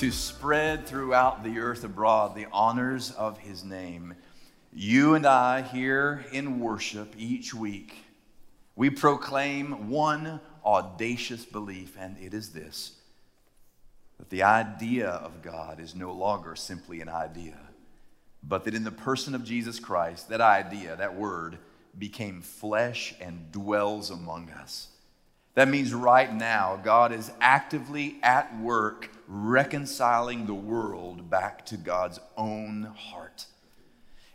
to spread throughout the earth abroad the honors of his name. You and I, here in worship each week, we proclaim one audacious belief, and it is this that the idea of God is no longer simply an idea, but that in the person of Jesus Christ, that idea, that word, became flesh and dwells among us. That means right now, God is actively at work reconciling the world back to God's own heart.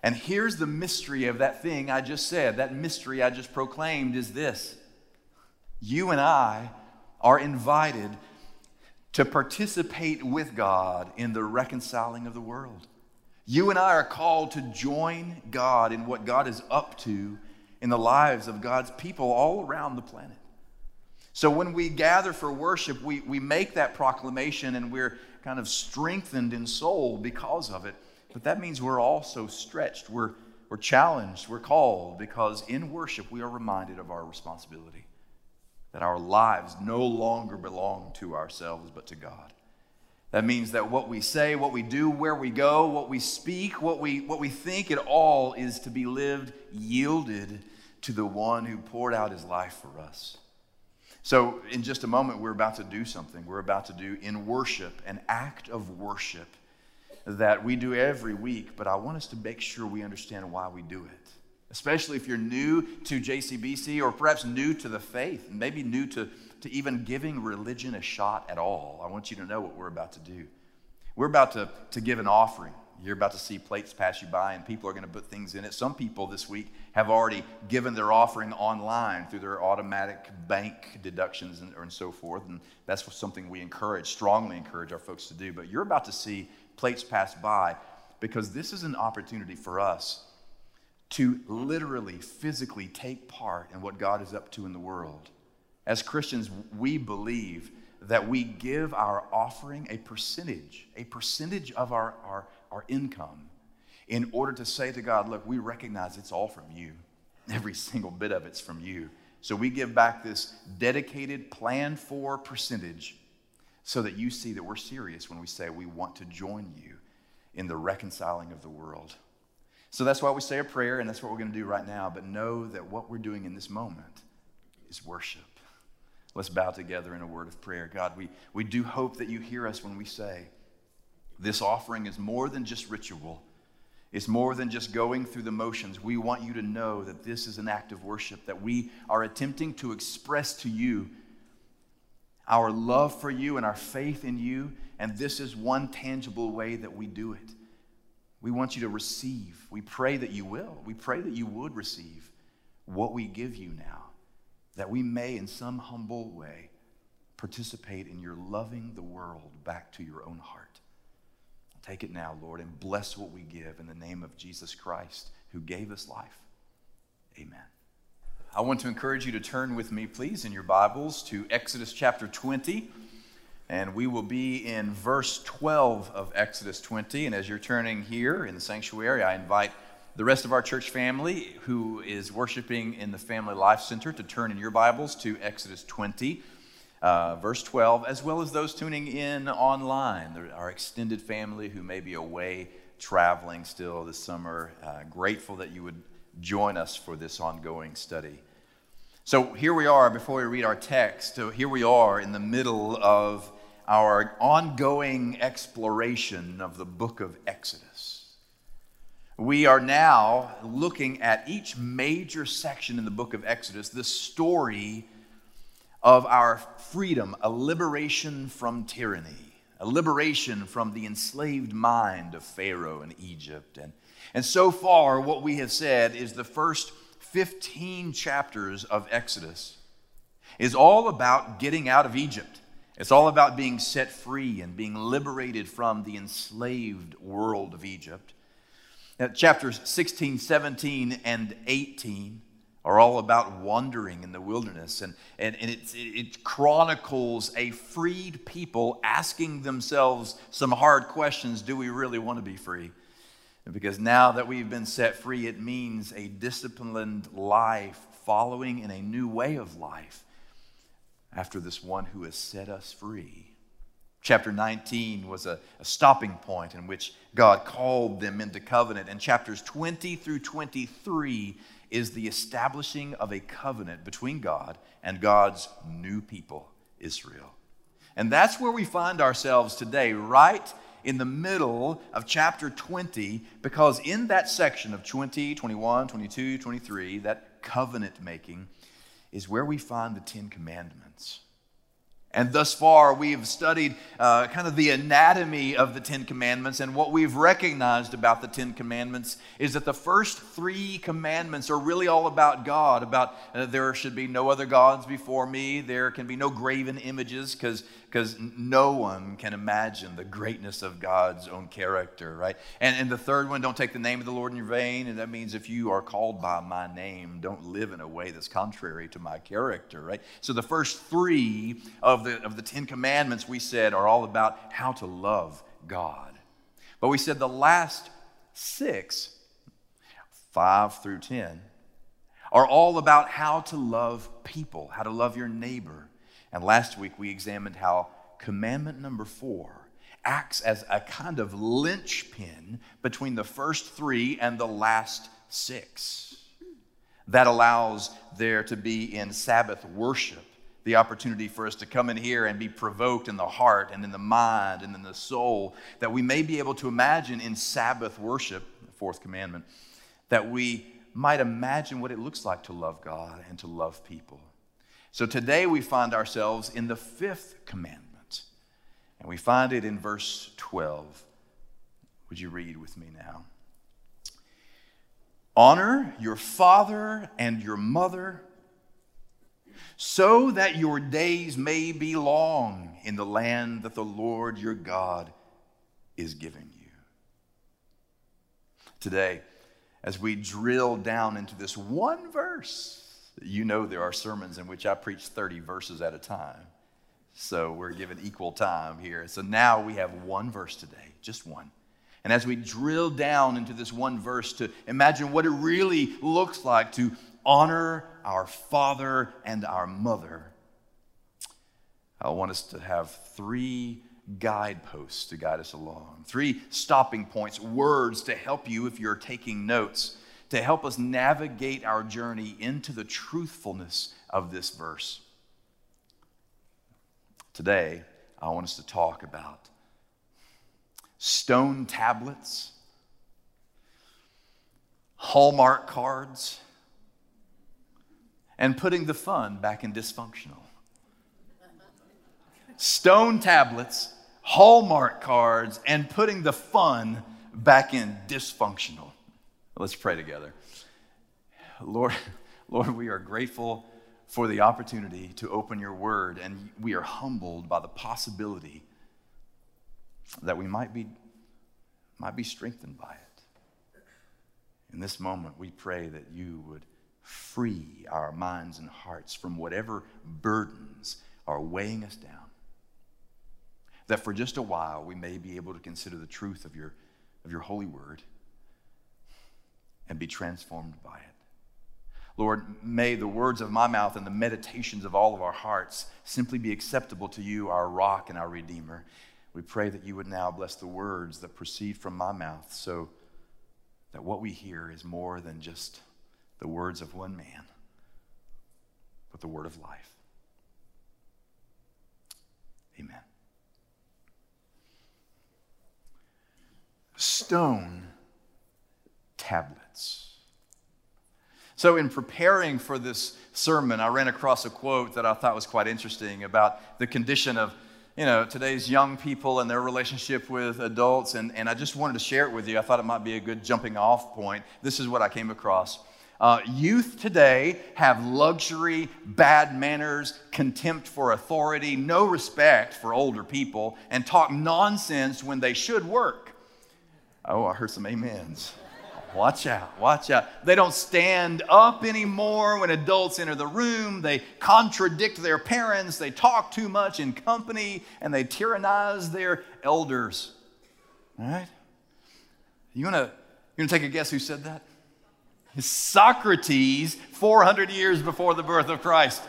And here's the mystery of that thing I just said. That mystery I just proclaimed is this you and I are invited to participate with God in the reconciling of the world. You and I are called to join God in what God is up to in the lives of God's people all around the planet. So when we gather for worship, we, we make that proclamation and we're kind of strengthened in soul because of it. But that means we're also stretched, we're, we're challenged, we're called because in worship we are reminded of our responsibility that our lives no longer belong to ourselves but to God. That means that what we say, what we do, where we go, what we speak, what we, what we think, it all is to be lived yielded to the one who poured out his life for us. So, in just a moment, we're about to do something. We're about to do in worship an act of worship that we do every week, but I want us to make sure we understand why we do it. Especially if you're new to JCBC or perhaps new to the faith, maybe new to, to even giving religion a shot at all. I want you to know what we're about to do. We're about to, to give an offering. You're about to see plates pass you by, and people are going to put things in it. Some people this week have already given their offering online through their automatic bank deductions and, and so forth. And that's something we encourage, strongly encourage our folks to do. But you're about to see plates pass by because this is an opportunity for us to literally, physically take part in what God is up to in the world. As Christians, we believe that we give our offering a percentage, a percentage of our, our, our income in order to say to God, look, we recognize it's all from you. Every single bit of it's from you. So we give back this dedicated, planned for percentage so that you see that we're serious when we say we want to join you in the reconciling of the world. So that's why we say a prayer, and that's what we're going to do right now. But know that what we're doing in this moment is worship. Let's bow together in a word of prayer. God, we, we do hope that you hear us when we say this offering is more than just ritual. It's more than just going through the motions. We want you to know that this is an act of worship, that we are attempting to express to you our love for you and our faith in you. And this is one tangible way that we do it. We want you to receive. We pray that you will. We pray that you would receive what we give you now, that we may, in some humble way, participate in your loving the world back to your own heart. Take it now, Lord, and bless what we give in the name of Jesus Christ, who gave us life. Amen. I want to encourage you to turn with me, please, in your Bibles to Exodus chapter 20. And we will be in verse 12 of Exodus 20. And as you're turning here in the sanctuary, I invite the rest of our church family who is worshiping in the Family Life Center to turn in your Bibles to Exodus 20 uh, verse 12, as well as those tuning in online, our extended family who may be away traveling still this summer. Uh, grateful that you would join us for this ongoing study. So here we are, before we read our text, so here we are in the middle of our ongoing exploration of the book of Exodus. We are now looking at each major section in the book of Exodus, the story of our freedom, a liberation from tyranny, a liberation from the enslaved mind of Pharaoh in Egypt. And, and so far, what we have said is the first 15 chapters of Exodus is all about getting out of Egypt. It's all about being set free and being liberated from the enslaved world of Egypt. Now, chapters 16, 17, and 18 are all about wandering in the wilderness. And, and, and it, it chronicles a freed people asking themselves some hard questions Do we really want to be free? Because now that we've been set free, it means a disciplined life following in a new way of life after this one who has set us free Chapter 19 was a, a, stopping point in which God called them into covenant. And chapters 20 through 23 is the establishing of a covenant between God and God's new people, Israel. And that's where we find ourselves today, right in the middle of chapter 20, because in that section of 20, 21, 22, 23, that covenant making is where we find the Ten Commandments. And thus far, we've studied uh, kind of the anatomy of the Ten Commandments. And what we've recognized about the Ten Commandments is that the first three commandments are really all about God, about uh, there should be no other gods before me, there can be no graven images, because because no one can imagine the greatness of God's own character, right? And, and the third one, don't take the name of the Lord in your vain. And that means if you are called by my name, don't live in a way that's contrary to my character, right? So the first three of the, of the Ten Commandments we said are all about how to love God. But we said the last six, five through 10, are all about how to love people, how to love your neighbor and last week we examined how commandment number four acts as a kind of linchpin between the first three and the last six. That allows there to be in Sabbath worship the opportunity for us to come in here and be provoked in the heart and in the mind and in the soul, that we may be able to imagine in Sabbath worship, the fourth commandment, that we might imagine what it looks like to love God and to love people. So today we find ourselves in the fifth commandment, and we find it in verse 12. Would you read with me now? Honor your father and your mother so that your days may be long in the land that the Lord your God is giving you. Today, as we drill down into this one verse, you know there are sermons in which I preach 30 verses at a time. So we're given equal time here. So now we have one verse today, just one. And as we drill down into this one verse to imagine what it really looks like to honor our father and our mother, I want us to have three guideposts to guide us along, three stopping points, words to help you if you're taking notes to help us navigate our journey into the truthfulness of this verse. Today, I want us to talk about stone tablets, Hallmark cards, and putting the fun back in dysfunctional. Stone tablets, Hallmark cards, and putting the fun back in dysfunctional. Let's pray together. Lord, Lord, we are grateful for the opportunity to open your word, and we are humbled by the possibility that we might be, might be strengthened by it. In this moment, we pray that you would free our minds and hearts from whatever burdens are weighing us down. That for just a while we may be able to consider the truth of your, of your holy word and be transformed by it. Lord, may the words of my mouth and the meditations of all of our hearts simply be acceptable to you, our rock and our redeemer. We pray that you would now bless the words that proceed from my mouth so that what we hear is more than just the words of one man, but the word of life. Amen. Stone So, in preparing for this sermon, I ran across a quote that I thought was quite interesting about the condition of you know, today's young people and their relationship with adults, and, and I just wanted to share it with you. I thought it might be a good jumping off point. This is what I came across. Uh, youth today have luxury, bad manners, contempt for authority, no respect for older people, and talk nonsense when they should work. Oh, I heard some amens. Watch out, watch out. They don't stand up anymore when adults enter the room. They contradict their parents. They talk too much in company and they tyrannize their elders. All right? You wanna, you wanna take a guess who said that? Socrates, 400 years before the birth of Christ.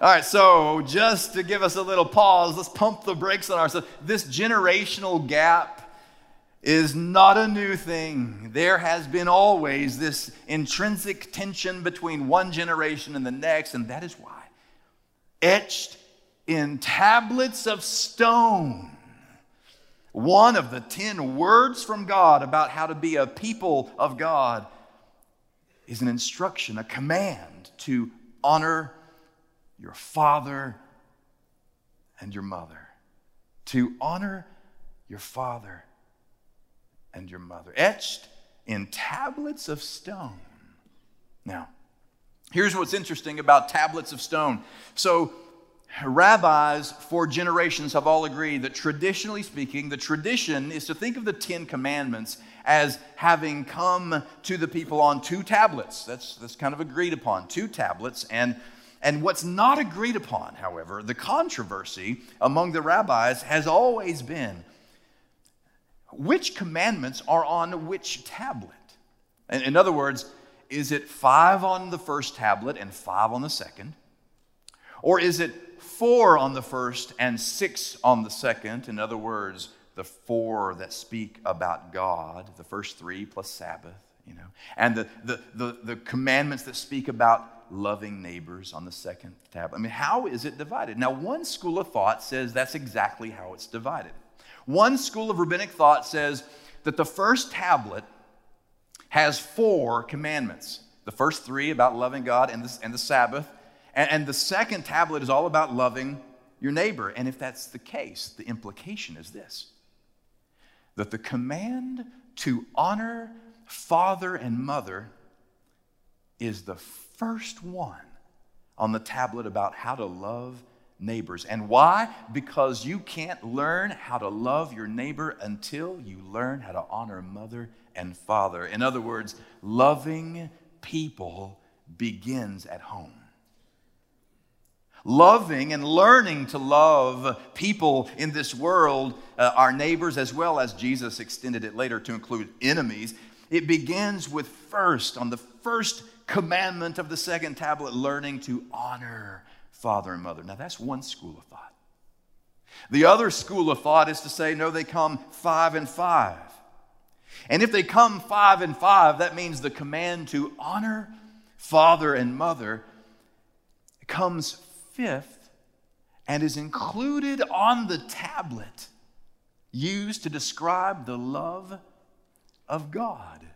All right, so just to give us a little pause, let's pump the brakes on ourselves. This generational gap is not a new thing. There has been always this intrinsic tension between one generation and the next, and that is why. Etched in tablets of stone, one of the ten words from God about how to be a people of God is an instruction, a command to honor your father and your mother. To honor your father and your mother, etched in tablets of stone. Now, here's what's interesting about tablets of stone. So, rabbis for generations have all agreed that traditionally speaking, the tradition is to think of the Ten Commandments as having come to the people on two tablets. That's, that's kind of agreed upon, two tablets. And, and what's not agreed upon, however, the controversy among the rabbis has always been which commandments are on which tablet? In, other words, is it five on the first tablet and five on the second? Or is it four on the first and six on the second? In other words, the four that speak about God, the first three plus Sabbath, you know, and the, the, the, the commandments that speak about loving neighbors on the second tablet. I mean, how is it divided? Now, one school of thought says that's exactly how it's divided. One school of rabbinic thought says that the first tablet has four commandments the first three about loving God and the, and the Sabbath, and, and the second tablet is all about loving your neighbor. And if that's the case, the implication is this that the command to honor father and mother is the first one on the tablet about how to love neighbors. And why? Because you can't learn how to love your neighbor until you learn how to honor mother and father. In other words, loving people begins at home. Loving and learning to love people in this world, uh, our neighbors, as well as Jesus extended it later to include enemies, it begins with first, on the first commandment of the second tablet, learning to honor father and mother. Now, that's one school of thought. The other school of thought is to say, no, they come five and five. And if they come five and five, that means the command to honor father and mother comes fifth and is included on the tablet used to describe the love of God.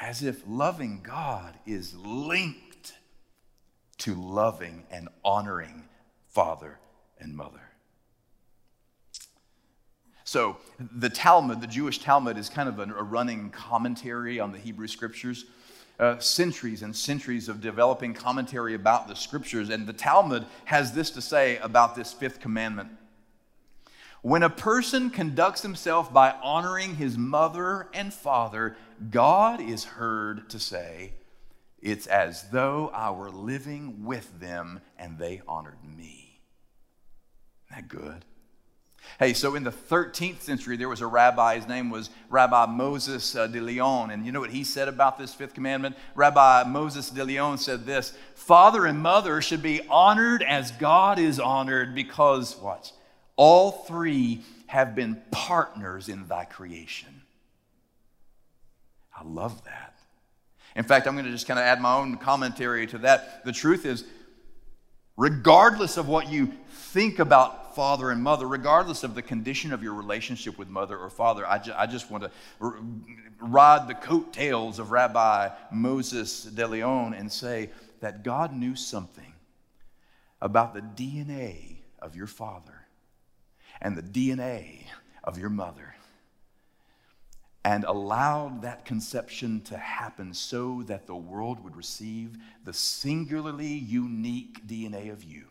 As if loving God is linked to loving and honoring father and mother. So, the Talmud, the Jewish Talmud, is kind of a, running commentary on the Hebrew scriptures. Uh, centuries and centuries of developing commentary about the scriptures. And the Talmud has this to say about this fifth commandment. When a person conducts himself by honoring his mother and father, God is heard to say, it's as though I were living with them and they honored me. Isn't that good? Hey, so in the 13th century, there was a rabbi. His name was Rabbi Moses uh, de Leon. And you know what he said about this fifth commandment? Rabbi Moses de Leon said this Father and mother should be honored as God is honored because, what? All three have been partners in thy creation. I love that. In fact, I'm going to just kind of add my own commentary to that. The truth is, regardless of what you think about father and mother, regardless of the condition of your relationship with mother or father, I, ju- I just want to r- ride the coattails of Rabbi Moses de Leon and say that God knew something about the DNA of your father and the DNA of your mother and allowed that conception to happen so that the world would receive the singularly unique DNA of you.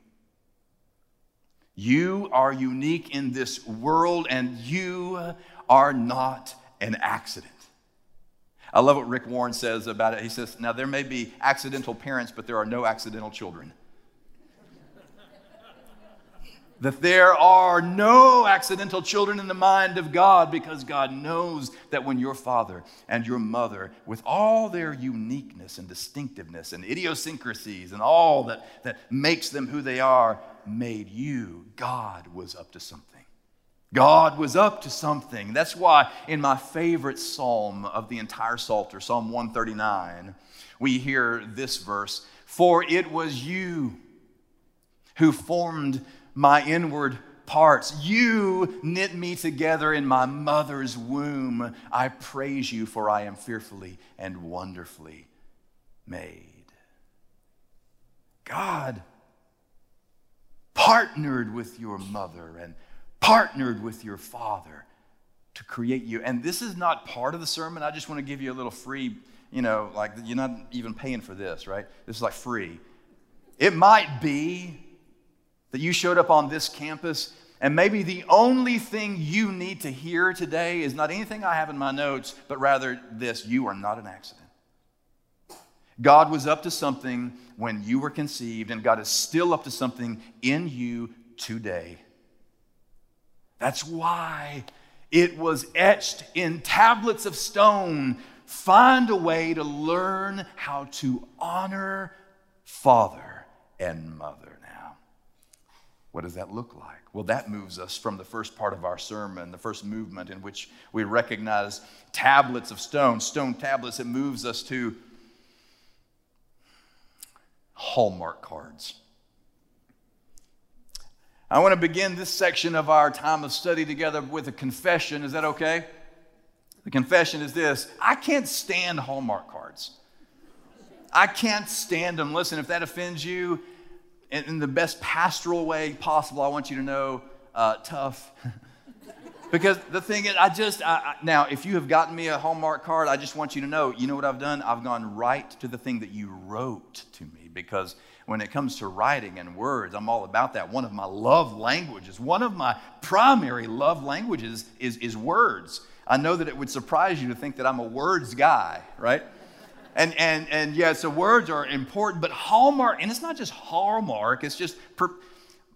You are unique in this world, and you are not an accident. I love what Rick Warren says about it. He says, Now, there may be accidental parents, but there are no accidental children. That there are no accidental children in the mind of God because God knows that when your father and your mother, with all their uniqueness and distinctiveness and idiosyncrasies and all that, that makes them who they are, made you, God was up to something. God was up to something. That's why in my favorite psalm of the entire Psalter, Psalm 139, we hear this verse For it was you who formed my inward parts. You knit me together in my mother's womb. I praise you, for I am fearfully and wonderfully made. God partnered with your mother and partnered with your father to create you. And this is not part of the sermon. I just want to give you a little free, you know, like you're not even paying for this, right? This is like free. It might be that you showed up on this campus and maybe the only thing you need to hear today is not anything I have in my notes, but rather this you are not an accident. God was up to something when you were conceived, and God is still up to something in you today. That's why it was etched in tablets of stone. Find a way to learn how to honor father and mother. What does that look like? Well, that moves us from the first part of our sermon, the first movement in which we recognize tablets of stone, stone tablets. It moves us to Hallmark cards. I want to begin this section of our time of study together with a confession. Is that okay? The confession is this I can't stand Hallmark cards. I can't stand them. Listen, if that offends you, in, the best pastoral way possible, I want you to know uh, tough. because the thing is, I just, I, I, now, if you have gotten me a Hallmark card, I just want you to know, you know what I've done? I've gone right to the thing that you wrote to me because when it comes to writing and words, I'm all about that. One of my love languages, one of my primary love languages is, is words. I know that it would surprise you to think that I'm a words guy, right? And, and, and yeah, so words are important, but Hallmark, and it's not just Hallmark, it's just per,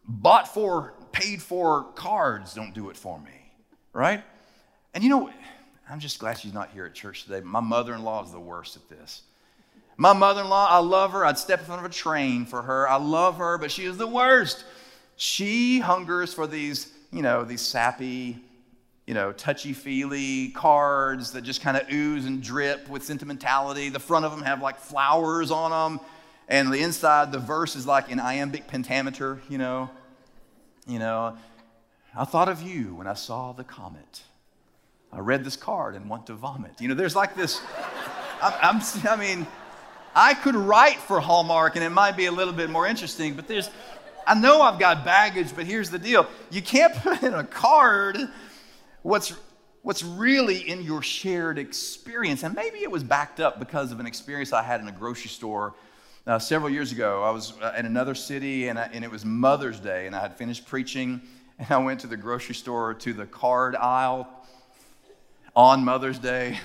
bought for, paid for cards don't do it for me, right? And you know, I'm just glad she's not here at church today. My mother in law is the worst at this. My mother in law, I love her. I'd step in front of a train for her. I love her, but she is the worst. She hungers for these, you know, these sappy, you know, touchy feely cards that just kind of ooze and drip with sentimentality. The front of them have like flowers on them. And the inside, the verse is like in iambic pentameter, you know. You know, I thought of you when I saw the comet. I read this card and want to vomit. You know, there's like this. I'm, I'm, I mean, I could write for Hallmark and it might be a little bit more interesting, but there's, I know I've got baggage, but here's the deal. You can't put in a card what's, what's really in your shared experience. And maybe it was backed up because of an experience I had in a grocery store uh, several years ago. I was uh, in another city and, I, and it was Mother's Day, and I had finished preaching, and I went to the grocery store to the card aisle on Mother's Day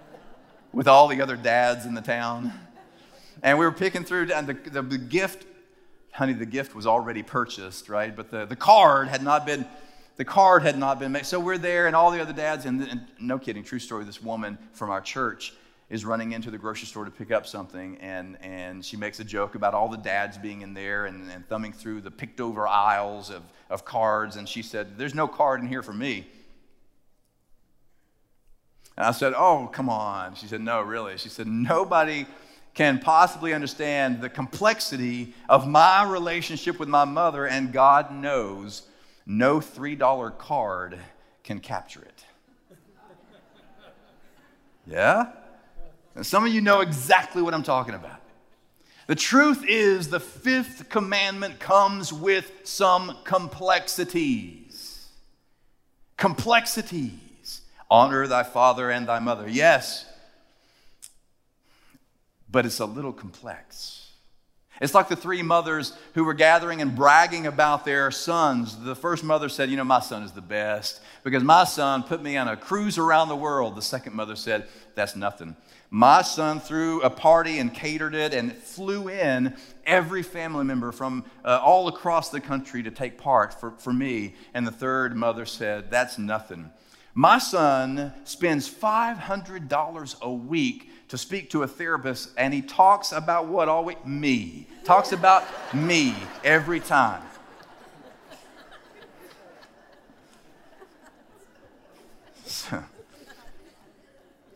with all the other dads in the town. And we were picking through, and the, the, the gift, honey, the gift was already purchased, right? But the, the card had not been the card had not been made. So we're there, and all the other dads, and, and, no kidding, true story, this woman from our church is running into the grocery store to pick up something, and, and she makes a joke about all the dads being in there and, and thumbing through the picked over aisles of, of cards, and she said, There's no card in here for me. And I said, Oh, come on. She said, No, really. She said, Nobody can possibly understand the complexity of my relationship with my mother, and God knows no $3 card can capture it. Yeah? And some of you know exactly what I'm talking about. The truth is, the fifth commandment comes with some complexities. Complexities. Honor thy father and thy mother. Yes, but it's a little complex. It's like the three mothers who were gathering and bragging about their sons. The first mother said, You know, my son is the best because my son put me on a cruise around the world. The second mother said, That's nothing. My son threw a party and catered it and flew in every family member from uh, all across the country to take part for, for me. And the third mother said, That's nothing. My son spends $500 a week to speak to a therapist, and he talks about what always? Me. Talks about me every time.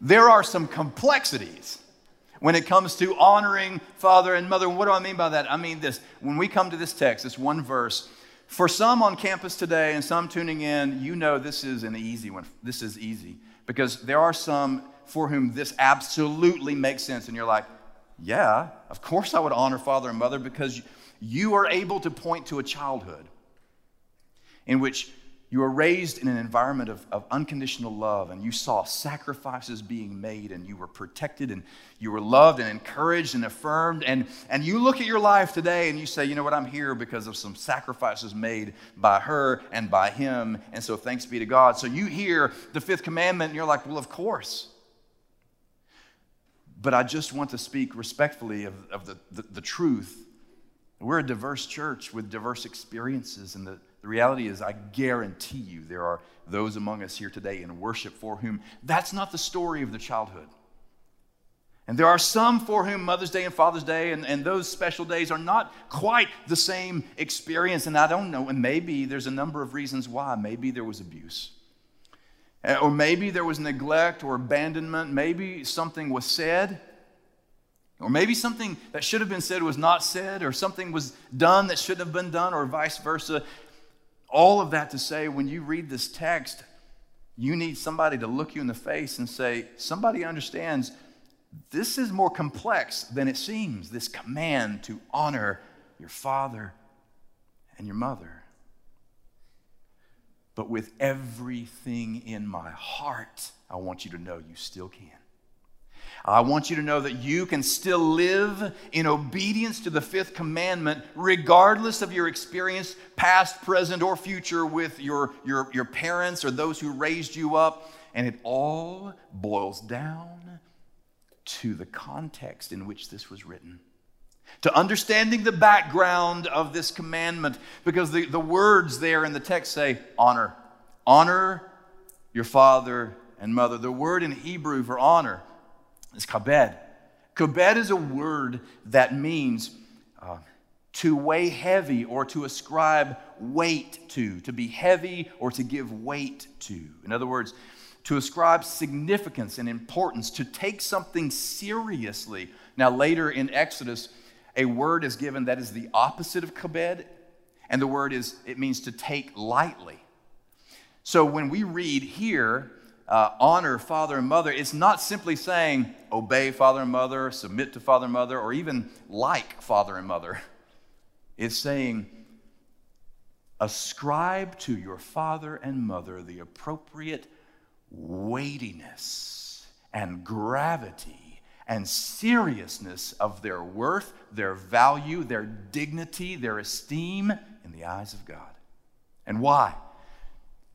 there are some complexities when it comes to honoring father and mother. What do I mean by that? I mean this. When we come to this text, this one verse, for some on campus today and some tuning in, you know this is an easy one. This is easy because there are some for whom this absolutely makes sense. And you're like, yeah, of course I would honor father and mother because you are able to point to a childhood in which you were raised in an environment of, of unconditional love, and you saw sacrifices being made, and you were protected, and you were loved, and encouraged, and affirmed. And, and you look at your life today and you say, you know what, I'm here because of some sacrifices made by her and by him. And so thanks be to God. So you hear the fifth commandment, and you're like, well, of course. But I just want to speak respectfully of, of the, the, the truth. We're a diverse church with diverse experiences, and the the reality is, I guarantee you there are those among us here today in worship for whom that's not the story of the childhood. And there are some for whom Mother's Day and Father's Day and, and those special days are not quite the same experience. And I don't know, and maybe there's a number of reasons why. Maybe there was abuse. Uh, or maybe there was neglect or abandonment. Maybe something was said. Or maybe something that should have been said was not said, or something was done that shouldn't have been done, or vice versa. All of that to say, when you read this text, you need somebody to look you in the face and say, somebody understands this is more complex than it seems, this command to honor your father and your mother. But with everything in my heart, I want you to know you still can. I want you to know that you can still live in obedience to the fifth commandment, regardless of your experience, past, present, or future, with your, your, your parents or those who raised you up. And it all boils down to the context in which this was written. To understanding the background of this commandment, because the, the words there in the text say honor. Honor your father and mother. The word in Hebrew for honor is kabed. Kabed is a word that means uh, to weigh heavy or to ascribe weight to, to be heavy or to give weight to. In other words, to ascribe significance and importance, to take something seriously. Now, later in Exodus, a word is given that is the opposite of kabed, and the word is, it means to take lightly. So when we read here, uh, honor father and mother, it's not simply saying obey father and mother, submit to father and mother, or even like father and mother. It's saying ascribe to your father and mother the appropriate weightiness and gravity and seriousness of their worth, their value, their dignity, their esteem in the eyes of God. And why?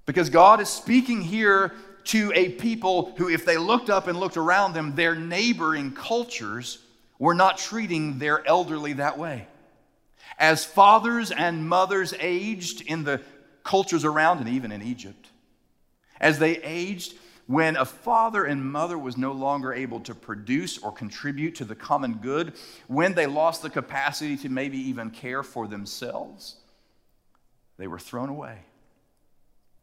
Because God is speaking here to a people who, if they looked up and looked around them, their neighboring cultures were not treating their elderly that way. As fathers and mothers aged in the cultures around, and even in Egypt, as they aged, when a father and mother was no longer able to produce or contribute to the common good, when they lost the capacity to maybe even care for themselves, they were thrown away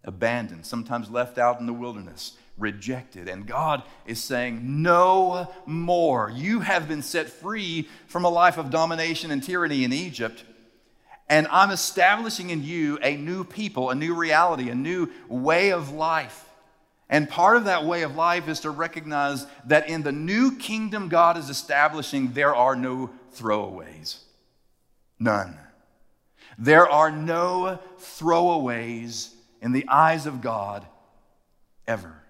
abandoned, sometimes left out in the wilderness, rejected. And God is saying, No more. You have been set free from a life of domination and tyranny in Egypt. And I'm establishing in you a new people, a new reality, a new way of life. And part of that way of life is to recognize that in the new kingdom God is establishing, there are no throwaways. None. There are no throwaways in the eyes of God ever.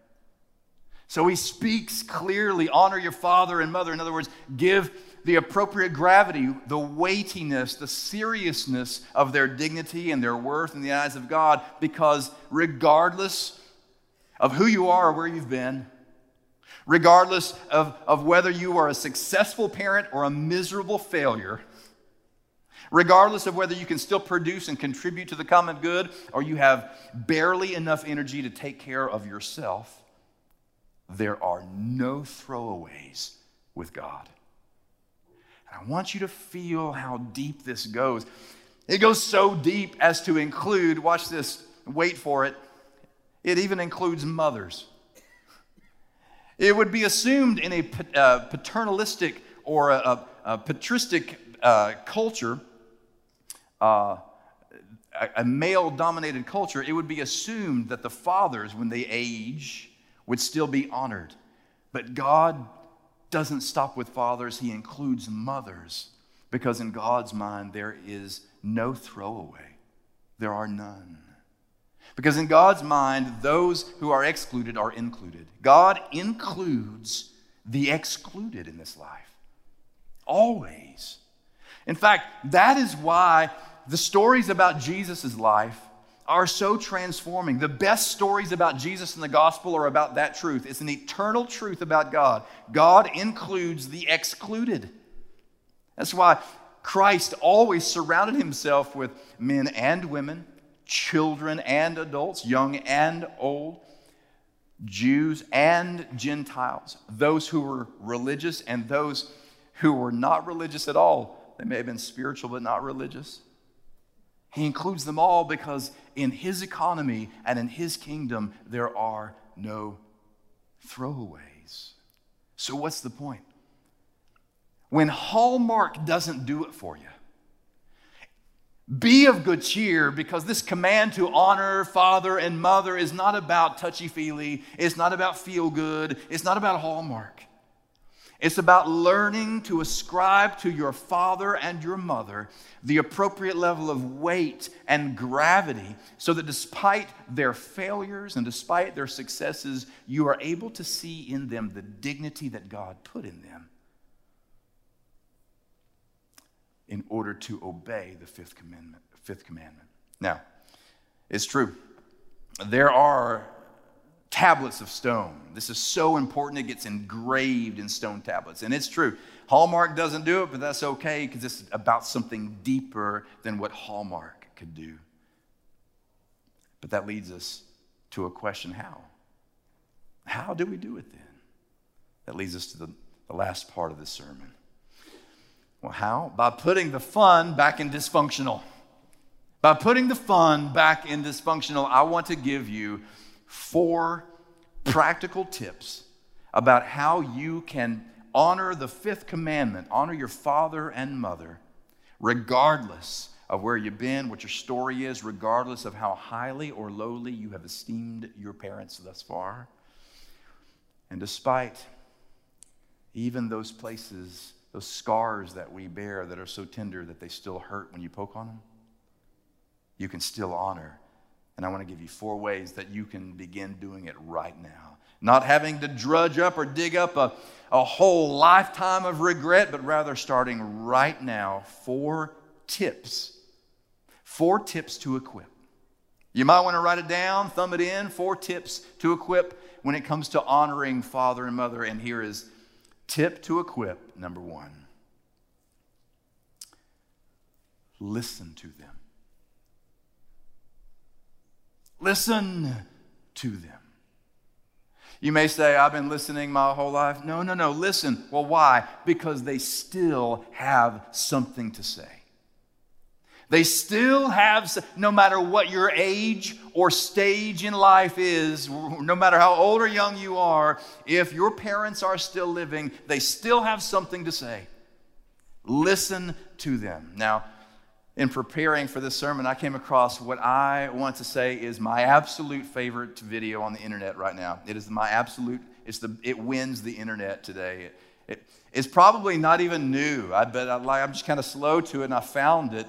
So he speaks clearly honor your father and mother. In other words, give the appropriate gravity, the weightiness, the seriousness of their dignity and their worth in the eyes of God, because regardless of who you are or where you've been, regardless of, of whether you are a successful parent or a miserable failure, regardless of whether you can still produce and contribute to the common good or you have barely enough energy to take care of yourself, there are no throwaways with God. And I want you to feel how deep this goes. It goes so deep as to include, watch this, wait for it, it even includes mothers. It would be assumed in a uh, paternalistic or a, a, patristic uh, culture, uh, a male dominated culture, it would be assumed that the fathers, when they age, would still be honored. But God doesn't stop with fathers, He includes mothers because in God's mind there is no throwaway, there are none. Because in God's mind, those who are excluded are included. God includes the excluded in this life. Always. In fact, that is why the stories about Jesus' life are so transforming. The best stories about Jesus in the gospel are about that truth. It's an eternal truth about God. God includes the excluded. That's why Christ always surrounded himself with men and women children and adults, young and old, Jews and Gentiles, those who were religious and those who were not religious at all. They may have been spiritual but not religious. He includes them all because in his economy and in his kingdom, there are no throwaways. So, what's the point? When Hallmark doesn't do it for you, be of good cheer because this command to honor father and mother is not about touchy feely. It's not about feel good. It's not about Hallmark. It's about learning to ascribe to your father and your mother the appropriate level of weight and gravity so that despite their failures and despite their successes, you are able to see in them the dignity that God put in them in order to obey the fifth commandment. Fifth commandment. Now, it's true. There are tablets of stone. This is so important, it gets engraved in stone tablets. And it's true. Hallmark doesn't do it, but that's okay because it's about something deeper than what Hallmark could do. But that leads us to a question how? How do we do it then? That leads us to the, the last part of the sermon. Well, how? By putting the fun back in dysfunctional. By putting the fun back in dysfunctional, I want to give you four practical tips about how you can honor the fifth commandment, honor your father and mother, regardless of where you've been, what your story is, regardless of how highly or lowly you have esteemed your parents thus far. And despite even those places those scars that we bear that are so tender that they still hurt when you poke on them, you can still honor. And I want to give you four ways that you can begin doing it right now. Not having to drudge up or dig up a, a whole lifetime of regret, but rather starting right now. Four tips. Four tips to equip. You might want to write it down, thumb it in. Four tips to equip when it comes to honoring father and mother. And here is Tip to equip, number one listen to them. Listen to them. You may say, I've been listening my whole life. No, no, no. Listen. Well, why? Because they still have something to say. They still have, no matter what your age or stage in life is, no matter how old or young you are, if your parents are still living, they still have something to say. Listen to them. Now, in preparing for this sermon, I came across what I want to say is my absolute favorite video on the internet right now. It is my absolute, it's the, it wins the internet today. It, it, it's probably not even new. I bet I, I'm just kind of slow to it, and I found it.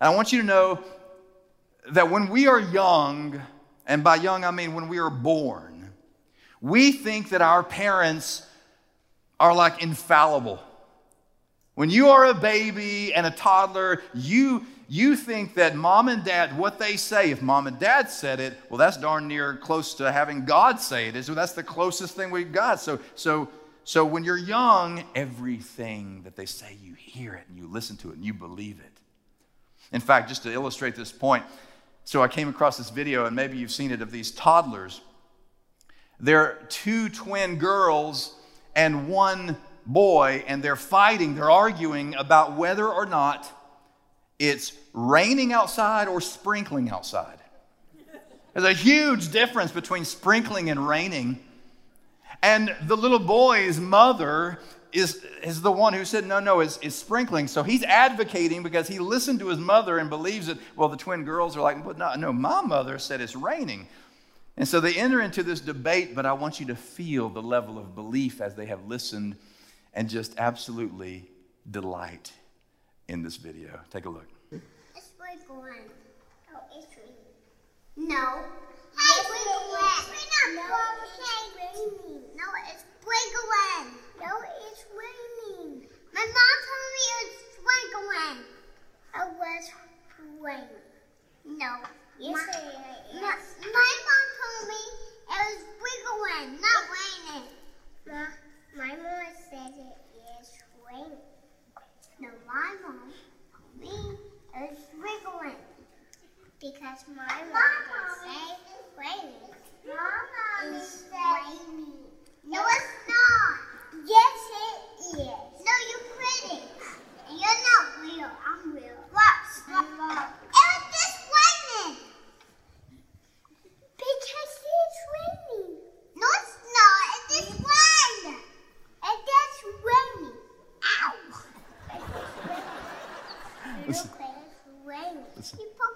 And I want you to know that when we are young, and by young I mean when we are born, we think that our parents are like infallible. When you are a baby and a toddler, you, you think that mom and dad, what they say, if mom and dad said it, well, that's darn near close to having God say it. So that's the closest thing we've got. So, so, so when you're young, everything that they say, you hear it and you listen to it and you believe it. In fact, just to illustrate this point, so I came across this video, and maybe you've seen it, of these toddlers. They're two twin girls and one boy, and they're fighting, they're arguing about whether or not it's raining outside or sprinkling outside. There's a huge difference between sprinkling and raining. And the little boy's mother is, is the one who said, no, no, is, is sprinkling. So he's advocating because he listened to his mother and believes that, well, the twin girls are like, but no, no, my mother said it's raining. And so they enter into this debate, but I want you to feel the level of belief as they have listened and just absolutely delight in this video. Take a look. Oh, it's raining. No. Hey, it's raining. No, it's raining. No, it's sprinkling. No, it's raining. My mom told me it was sprinkling. It was raining. No. My, is. Mom told me it was not raining. My mom said it is raining. No, my mom told me it was sprinkling. Because my mom said raining. Mom is raining. No, it's not. Yes, it is. No, you're pretty. And you're not real. I'm real. What? Mom. It was just raining. Because it's raining. No, it's not. It just rained. It just raining. Ow. Okay, it's raining.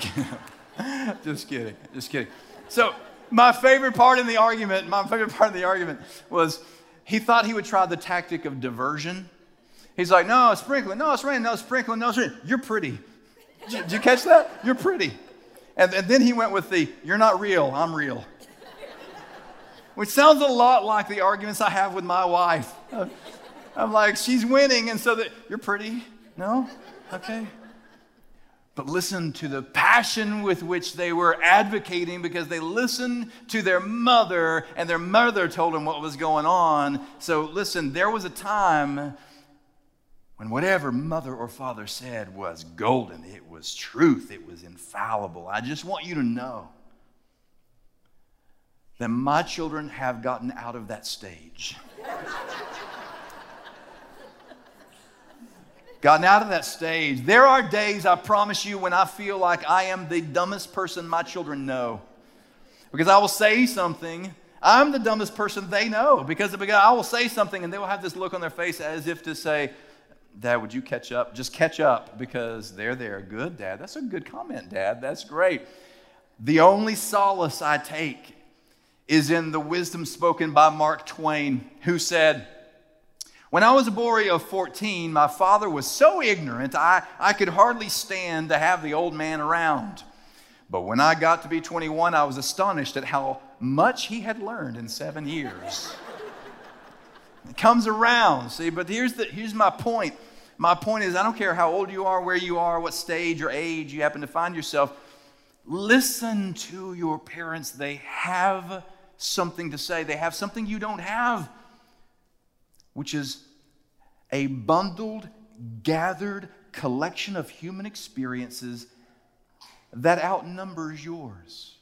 Just kidding. Just kidding. So, my favorite part in the argument, my favorite part of the argument was he thought he would try the tactic of diversion. He's like, no, it's sprinkling. No, it's raining. No, sprinkling. No, it's raining. You're pretty. Did you, did you catch that? You're pretty. And, and then he went with the, you're not real. I'm real. Which sounds a lot like the arguments I have with my wife. I'm like, she's winning, and so that you're pretty. No? Okay. But listen to the passion with which they were advocating because they listened to their mother, and their mother told them what was going on. So listen, there was a time when whatever mother or father said was golden, it was truth, it was infallible. I just want you to know that my children have gotten out of that stage. Gotten out of that stage. There are days, I promise you, when I feel like I am the dumbest person my children know. Because I will say something, I'm the dumbest person they know. Because, I will say something and they will have this look on their face as if to say, Dad, would you catch up? Just catch up because they're there. Good, Dad. That's a good comment, Dad. That's great. The only solace I take is in the wisdom spoken by Mark Twain, who said, When I was a boy of 14, my father was so ignorant I, I could hardly stand to have the old man around. But when I got to be 21, I was astonished at how much he had learned in seven years. it comes around, see, but here's, the, here's my point. My point is, I don't care how old you are, where you are, what stage or age you happen to find yourself. Listen to your parents. They have something to say, they have something you don't have, which is a bundled, gathered collection of human experiences that outnumbers yours.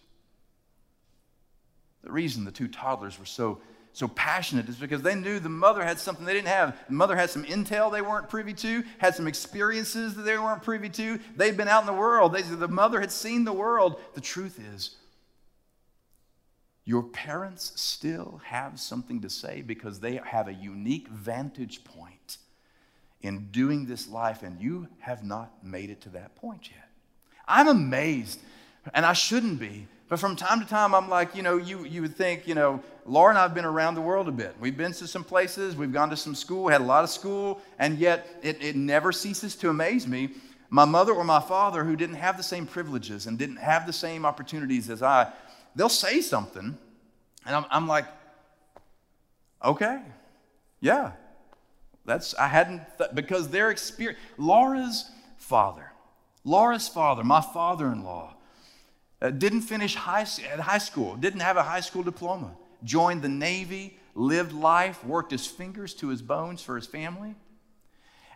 The reason the two toddlers were so, so passionate is because they knew the mother had something they didn't have. The mother had some intel they weren't privy to, had some experiences that they weren't privy to. They'd been out in the world. They, the mother had seen the world. The truth is, Your parents still have something to say because they have a unique vantage point in doing this life, and you have not made it to that point yet. I'm amazed, and I shouldn't be, but from time to time, I'm like, you know, you, you would think, you know, Laura and I have been around the world a bit. We've been to some places, we've gone to some school, had a lot of school, and yet it, it never ceases to amaze me. My mother or my father, who didn't have the same privileges and didn't have the same opportunities as I, they'll say something, and I'm, I'm like, okay, yeah. That's, I hadn't, th- because their experience, Laura's father, Laura's father, my father in law, uh, didn't finish high, high school, didn't have a high school diploma, joined the Navy, lived life, worked his fingers to his bones for his family.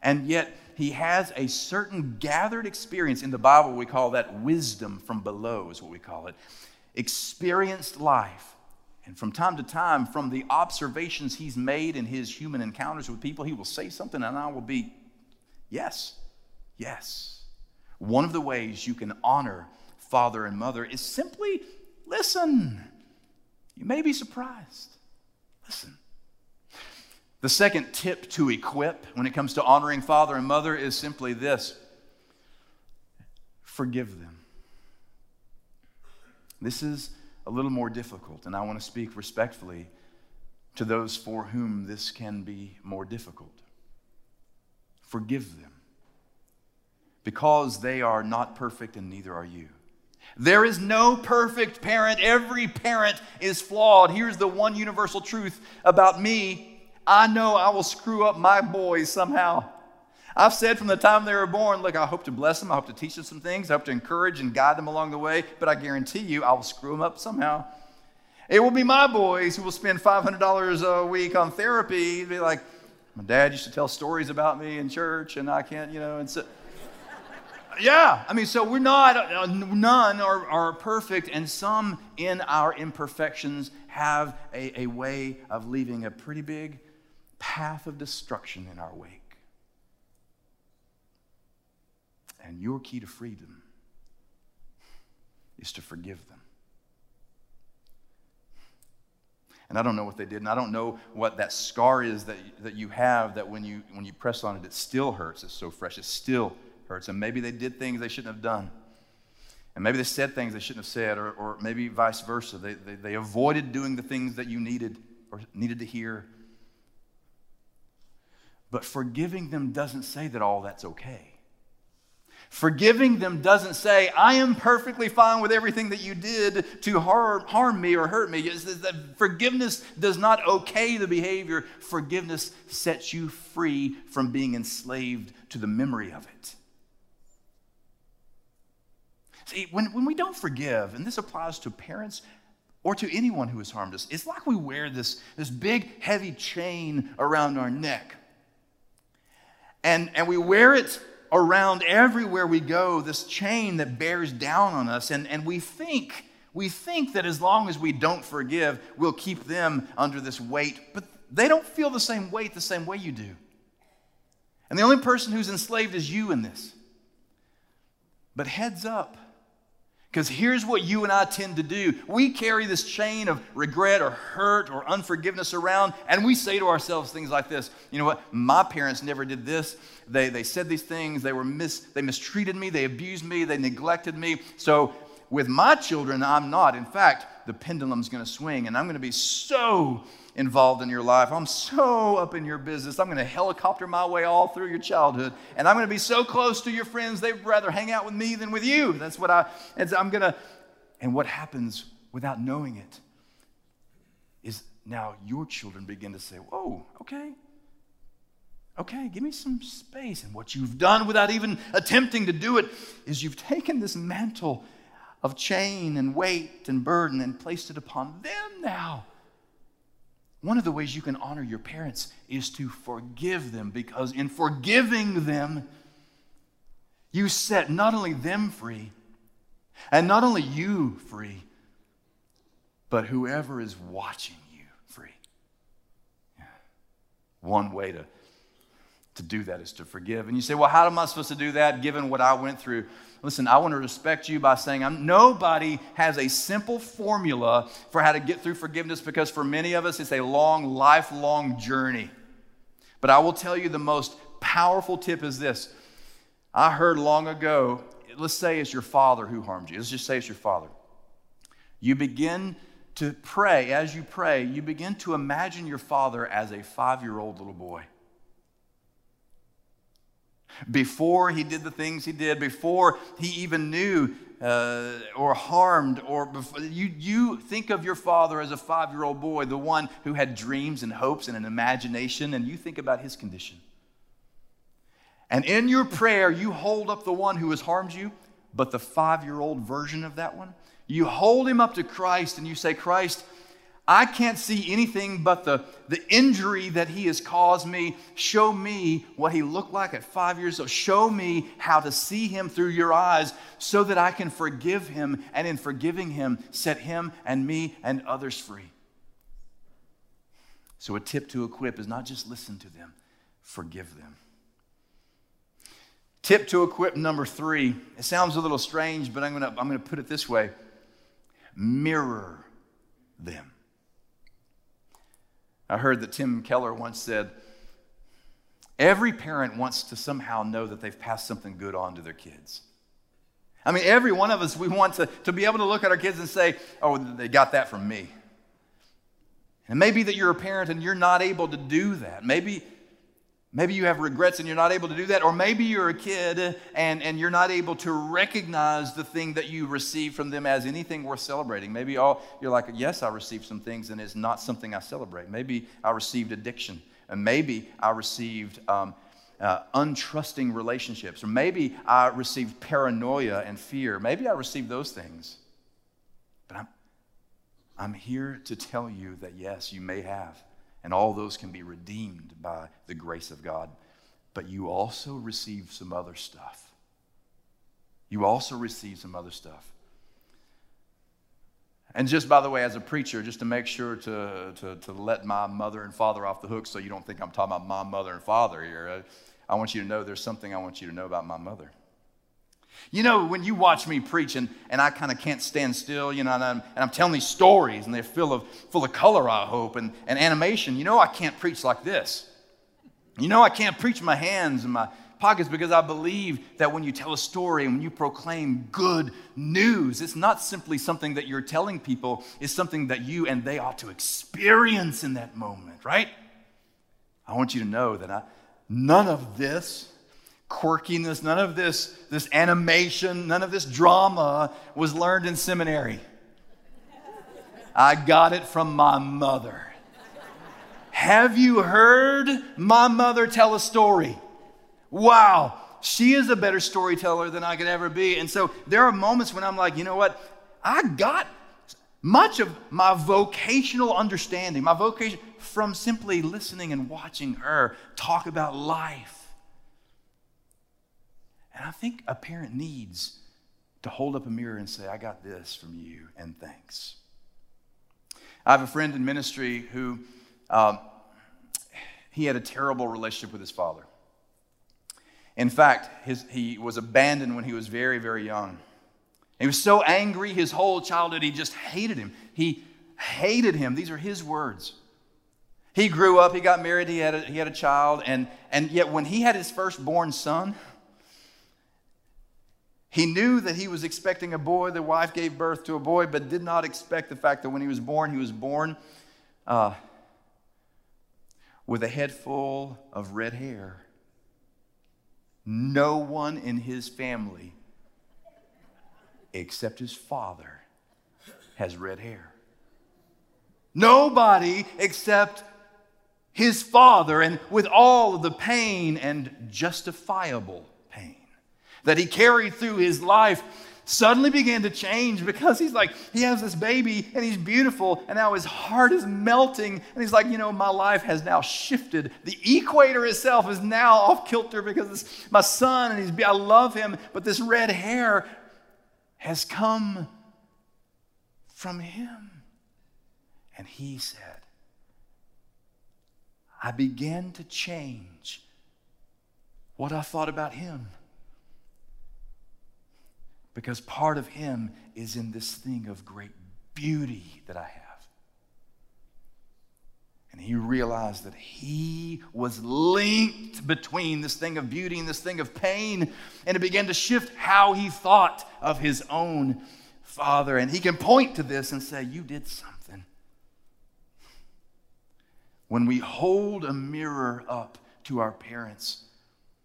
And yet, he has a certain gathered experience. In the Bible, we call that wisdom from below, is what we call it. Experienced life. And from time to time, from the observations he's made in his human encounters with people, he will say something, and I will be, yes, yes. One of the ways you can honor father and mother is simply listen. You may be surprised. Listen. The second tip to equip when it comes to honoring father and mother is simply this forgive them. This is a little more difficult, and I want to speak respectfully to those for whom this can be more difficult. Forgive them because they are not perfect and neither are you. There is no perfect parent. Every parent is flawed. Here's the one universal truth about me I know I will screw up my boys somehow. I've said from the time they were born, look, I hope to bless them. I hope to teach them some things. I hope to encourage and guide them along the way. But I guarantee you, I will screw them up somehow. It will be my boys who will spend $500 a week on therapy. Be like, my dad used to tell stories about me in church, and I can't, you know, and so. Yeah, I mean, so we're not, none are, are perfect, and some in our imperfections have a, a way of leaving a pretty big path of destruction in our wake. And your key to freedom is to forgive them. And I don't know what they did, and I don't know what that scar is that, that you have that when you, when you press on it, it still hurts. It's so fresh. It still hurts. And maybe they did things they shouldn't have done. And maybe they said things they shouldn't have said, or, or maybe vice versa. They, they, they avoided doing the things that you needed or needed to hear. But forgiving them doesn't say that all that's okay. Forgiving them doesn't say, I am perfectly fine with everything that you did to harm, harm me or hurt me. Forgiveness does not okay the behavior. Forgiveness sets you free from being enslaved to the memory of it. See, when, when we don't forgive, and this applies to parents or to anyone who has harmed us, it's like we wear this, this big, heavy chain around our neck. And, and we wear it around everywhere we go, this chain that bears down on us. And, and we think, we think that as long as we don't forgive, we'll keep them under this weight. But they don't feel the same weight the same way you do. And the only person who's enslaved is you in this. But heads up, because here's what you and I tend to do we carry this chain of regret or hurt or unforgiveness around, and we say to ourselves things like this You know what? My parents never did this. They, they said these things. They, were mis, they mistreated me. They abused me. They neglected me. So with my children, I'm not. In fact, the pendulum's going to swing, and I'm going to be so involved in your life. I'm so up in your business. I'm going to helicopter my way all through your childhood. And I'm going to be so close to your friends, they'd rather hang out with me than with you. That's what I, I'm going to, and what happens without knowing it is now your children begin to say, Whoa, okay. Okay, give me some space. And what you've done without even attempting to do it is you've taken this mantle of chain and weight and burden and placed it upon them now. One of the ways you can honor your parents is to forgive them because in forgiving them, you set not only them free and not only you free, but whoever is watching you free. Yeah. One way to To do that is to forgive. And you say, well, how am I supposed to do that given what I went through? Listen, I want to respect you by saying I'm, nobody has a simple formula for how to get through forgiveness because for many of us, it's a long, lifelong journey. But I will tell you the most powerful tip is this. I heard long ago, let's say it's your father who harmed you. Let's just say it's your father. You begin to pray. As you pray, you begin to imagine your father as a five year old little boy before he did the things he did, before he even knew uh, or harmed, or before, you, you think of your father as a five year old boy, the one who had dreams and hopes and an imagination, and you think about his condition. And in your prayer, you hold up the one who has harmed you, but the five year old version of that one. You hold him up to Christ and you say, Christ, I can't see anything but the, the injury that he has caused me. Show me what he looked like at five years old. Show me how to see him through your eyes so that I can forgive him and in forgiving him, set him and me and others free. So, a tip to equip is not just listen to them, forgive them. Tip to equip number three. It sounds a little strange, but I'm going to I'm going to put it this way mirror them. I heard that Tim Keller once said, Every parent wants to somehow know that they've passed something good on to their kids. I mean, every one of us, we want to, to be able to look at our kids and say, Oh, they got that from me. And maybe that you're a parent and you're not able to do that. Maybe Maybe you have regrets and you're not able to do that. Or maybe you're a kid and, and you're not able to recognize the thing that you received from them as anything worth celebrating. Maybe all, you're like, yes, I received some things and it's not something I celebrate. Maybe I received addiction. And maybe I received um, uh, untrusting relationships. Or maybe I received paranoia and fear. Maybe I received those things. But I'm, I'm here to tell you that yes, you may have. And all those can be redeemed by the grace of God. But you also receive some other stuff. You also receive some other stuff. And just by the way, as a preacher, just to make sure to, to, to let my mother and father off the hook so you don't think I'm talking about my mother and father here, I, I want you to know there's something I want you to know about my mother. You know, when you watch me preach and, and I kind of can't stand still, you know, and I'm, and I'm telling these stories and they're full of, full of color, I hope, and, and animation, you know, I can't preach like this. You know, I can't preach my hands and my pockets because I believe that when you tell a story and when you proclaim good news, it's not simply something that you're telling people, it's something that you and they ought to experience in that moment, right? I want you to know that I, none of this quirkiness, none of this, this animation, none of this drama was learned in seminary. I got it from my mother. Have you heard my mother tell a story? Wow, she is a better storyteller than I could ever be. And so there are moments when I'm like, you know what? I got much of my vocational understanding, my vocation, from simply listening and watching her talk about life. And I think a parent needs to hold up a mirror and say, I got this from you, and thanks. I have a friend in ministry who um, he had a terrible relationship with his father. In fact, his, he was abandoned when he was very, very young. He was so angry his whole childhood, he just hated him. He hated him. These are his words. He grew up, he got married, he had a, he had a child, and, and yet when he had his firstborn son, he knew that he was expecting a boy. The wife gave birth to a boy, but did not expect the fact that when he was born, he was born uh, with a head full of red hair. No one in his family, except his father, has red hair. Nobody except his father, and with all of the pain and justifiable that he carried through his life suddenly began to change because he's like, he has this baby and he's beautiful, and now his heart is melting. And he's like, you know, my life has now shifted. The equator itself is now off kilter because it's my son and he's, I love him, but this red hair has come from him. And he said, I began to change what I thought about him. Because part of him is in this thing of great beauty that I have. And he realized that he was linked between this thing of beauty and this thing of pain. And it began to shift how he thought of his own father. And he can point to this and say, You did something. When we hold a mirror up to our parents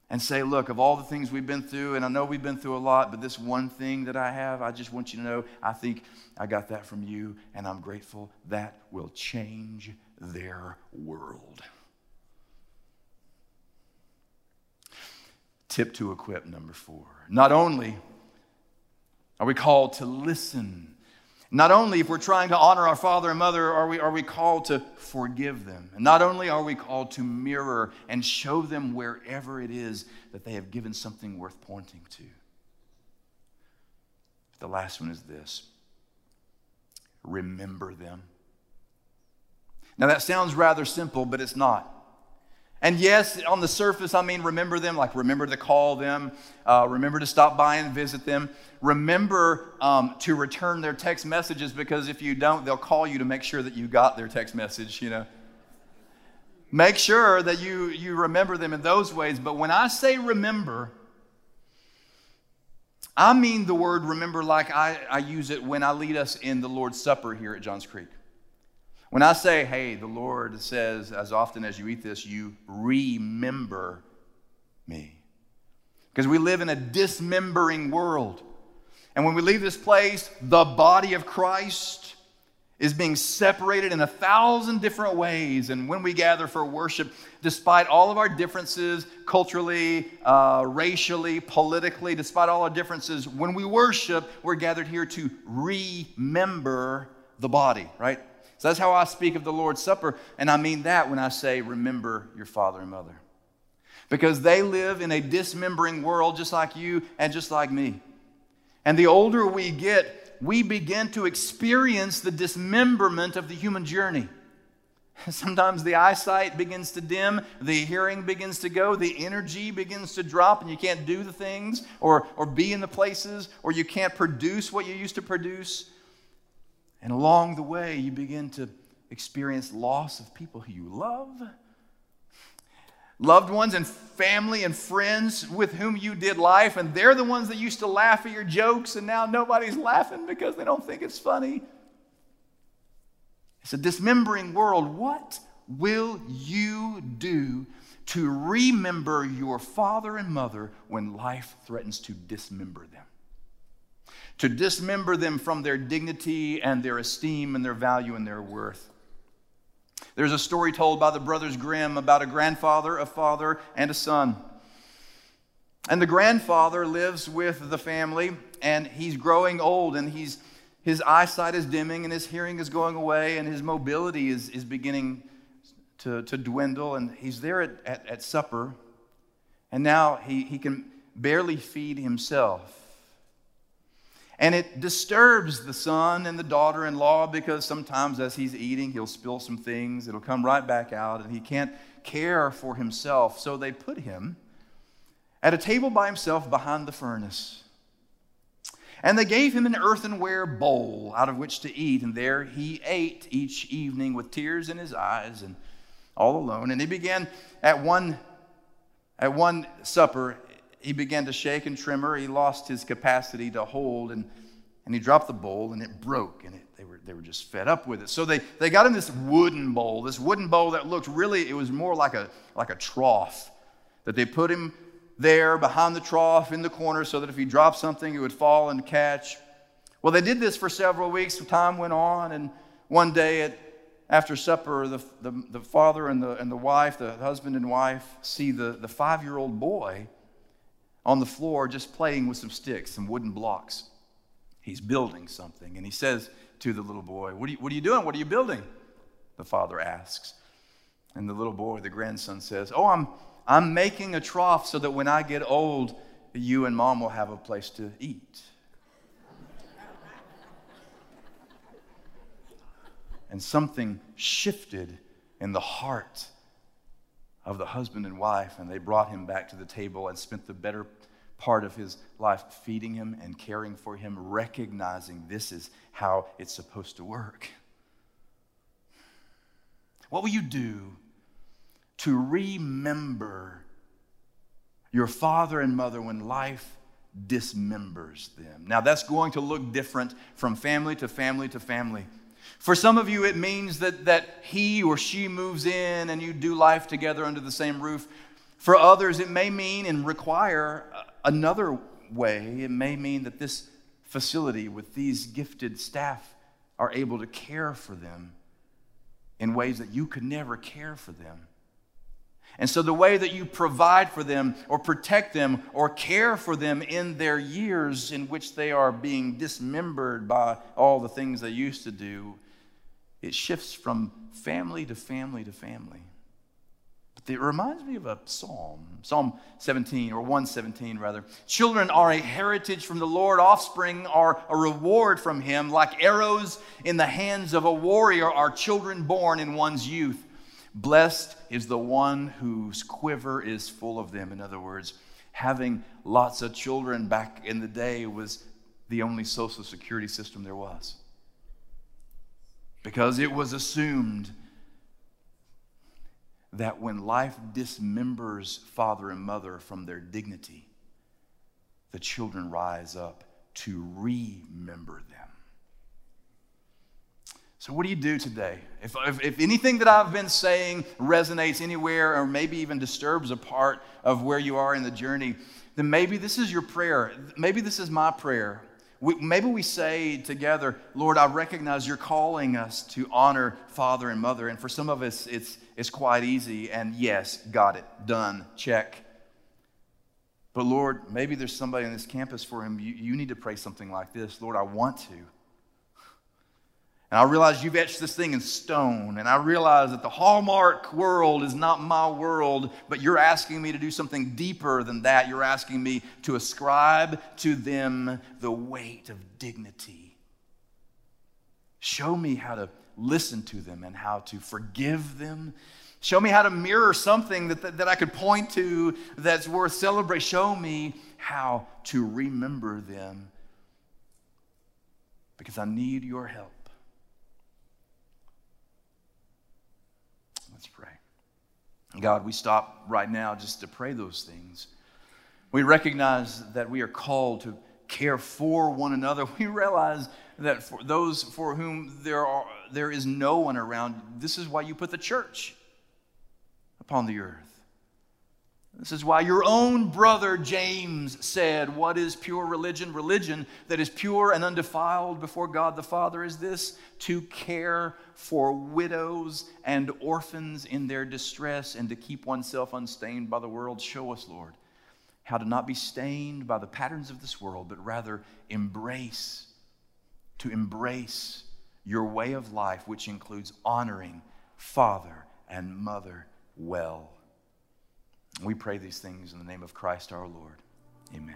and say, Look, of all the things we've been through, and I know we've been through a lot, but this one thing that I have, I just want you to know, I think I got that from you, and I'm grateful. That will change their world. Tip to equip number four. Not only are we called to listen, not only if we're trying to honor our father and mother, are we, are we called to forgive them. And not only are we called to mirror and show them wherever it is that they have given something worth pointing to. The last one is this remember them. Now, that sounds rather simple, but it's not. And yes, on the surface, I mean, remember them, like remember to call them, uh, remember to stop by and visit them, remember um, to return their text messages because if you don't, they'll call you to make sure that you got their text message, you know. Make sure that you, you remember them in those ways. But when I say remember, I mean the word remember like I, I use it when I lead us in the Lord's Supper here at Johns Creek. When I say, hey, the Lord says, as often as you eat this, you remember me. Because we live in a dismembering world. And when we leave this place, the body of Christ is being separated in a thousand different ways. And when we gather for worship, despite all of our differences, culturally, uh, racially, politically, despite all our differences, when we worship, we're gathered here to remember the body, right? So that's how I speak of the Lord's Supper. And I mean that when I say, remember your father and mother. Because they live in a dismembering world just like you and just like me. And the older we get, we begin to experience the dismemberment of the human journey. Sometimes the eyesight begins to dim, the hearing begins to go, the energy begins to drop, and you can't do the things or, or be in the places, or you can't produce what you used to produce. And along the way, you begin to experience loss of people who you love, loved ones and family and friends with whom you did life, and they're the ones that used to laugh at your jokes, and now nobody's laughing because they don't think it's funny. It's a dismembering world. What will you do to remember your father and mother when life threatens to dismember them? To dismember them from their dignity and their esteem and their value and their worth. There's a story told by the brothers Grimm about a grandfather, a father, and a son. And the grandfather lives with the family, and he's growing old, and he's, his eyesight is dimming, and his hearing is going away, and his mobility is, is beginning to, to dwindle. And he's there at, at, at supper, and now he, he can barely feed himself. And it disturbs the son and the daughter in law because sometimes as he's eating, he'll spill some things. It'll come right back out, and he can't care for himself. So they put him at a table by himself behind the furnace. And they gave him an earthenware bowl out of which to eat. And there he ate each evening with tears in his eyes and all alone. And he began at one, at one supper, he began to shake and tremor. He lost his capacity to hold, and, and he dropped the bowl, and it broke, and it, they, were, they were just fed up with it. So they, they got him this wooden bowl, this wooden bowl that looked really, it was more like a, like a trough, that they put him there behind the trough in the corner so that if he dropped something, it would fall and catch. Well, they did this for several weeks. Time went on, and one day at, after supper, the, the, the father and the, and the wife, the husband and wife, see the, the five year old boy on the floor just playing with some sticks, some wooden blocks. He's building something. And he says to the little boy, What are you, what are you doing? What are you building? The father asks. And the little boy, the grandson, says, Oh, I'm, I'm making a trough so that when I get old, you and mom will have a place to eat. and something shifted in the heart of the husband and wife, and they brought him back to the table and spent the better part of his life feeding him and caring for him, recognizing this is how it's supposed to work. What will you do to remember your father and mother when life dismembers them? Now, that's going to look different from family to family to family. For some of you, it means that, that he or she moves in and you do life together under the same roof. For others, it may mean and require another way. It may mean that this facility with these gifted staff are able to care for them in ways that you could never care for them. And so, the way that you provide for them or protect them or care for them in their years in which they are being dismembered by all the things they used to do, it shifts from family to family to family. It reminds me of a psalm, Psalm 17 or 117 rather. Children are a heritage from the Lord, offspring are a reward from Him. Like arrows in the hands of a warrior are children born in one's youth. Blessed is the one whose quiver is full of them. In other words, having lots of children back in the day was the only social security system there was. Because it was assumed that when life dismembers father and mother from their dignity, the children rise up to remember them. So, what do you do today? If, if, if, anything that I've been saying resonates anywhere or maybe even disturbs a part of where you are in the journey, then maybe this is your prayer. Maybe this is my prayer. We, maybe we say together, Lord, I recognize you're calling us to honor father and mother. And for some of us, it's, it's quite easy. And yes, got it, done, check. But Lord, maybe there's somebody on this campus for him. You, you need to pray something like this Lord, I want to. And I realize you've etched this thing in stone. And I realize that the hallmark world is not my world, but you're asking me to do something deeper than that. You're asking me to ascribe to them the weight of dignity. Show me how to listen to them and how to forgive them. Show me how to mirror something that, that, that I could point to that's worth celebrating. Show me how to remember them because I need your help. God, we stop right now just to pray those things. We recognize that we are called to care for one another. We realize that for those for whom there, are, there is no one around, this is why you put the church upon the earth. This is why your own brother James said, What is pure religion? Religion that is pure and undefiled before God the Father is this to care for widows and orphans in their distress and to keep oneself unstained by the world. Show us, Lord, how to not be stained by the patterns of this world, but rather embrace, to embrace your way of life, which includes honoring father and mother well. We pray these things in the name of Christ our Lord. Amen.